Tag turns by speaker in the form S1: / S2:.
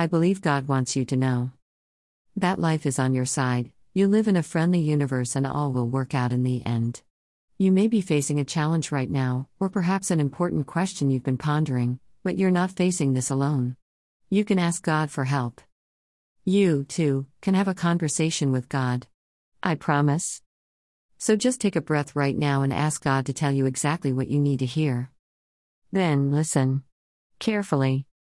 S1: I believe God wants you to know that life is on your side, you live in a friendly universe, and all will work out in the end. You may be facing a challenge right now, or perhaps an important question you've been pondering, but you're not facing this alone. You can ask God for help. You, too, can have a conversation with God. I promise. So just take a breath right now and ask God to tell you exactly what you need to hear. Then listen carefully.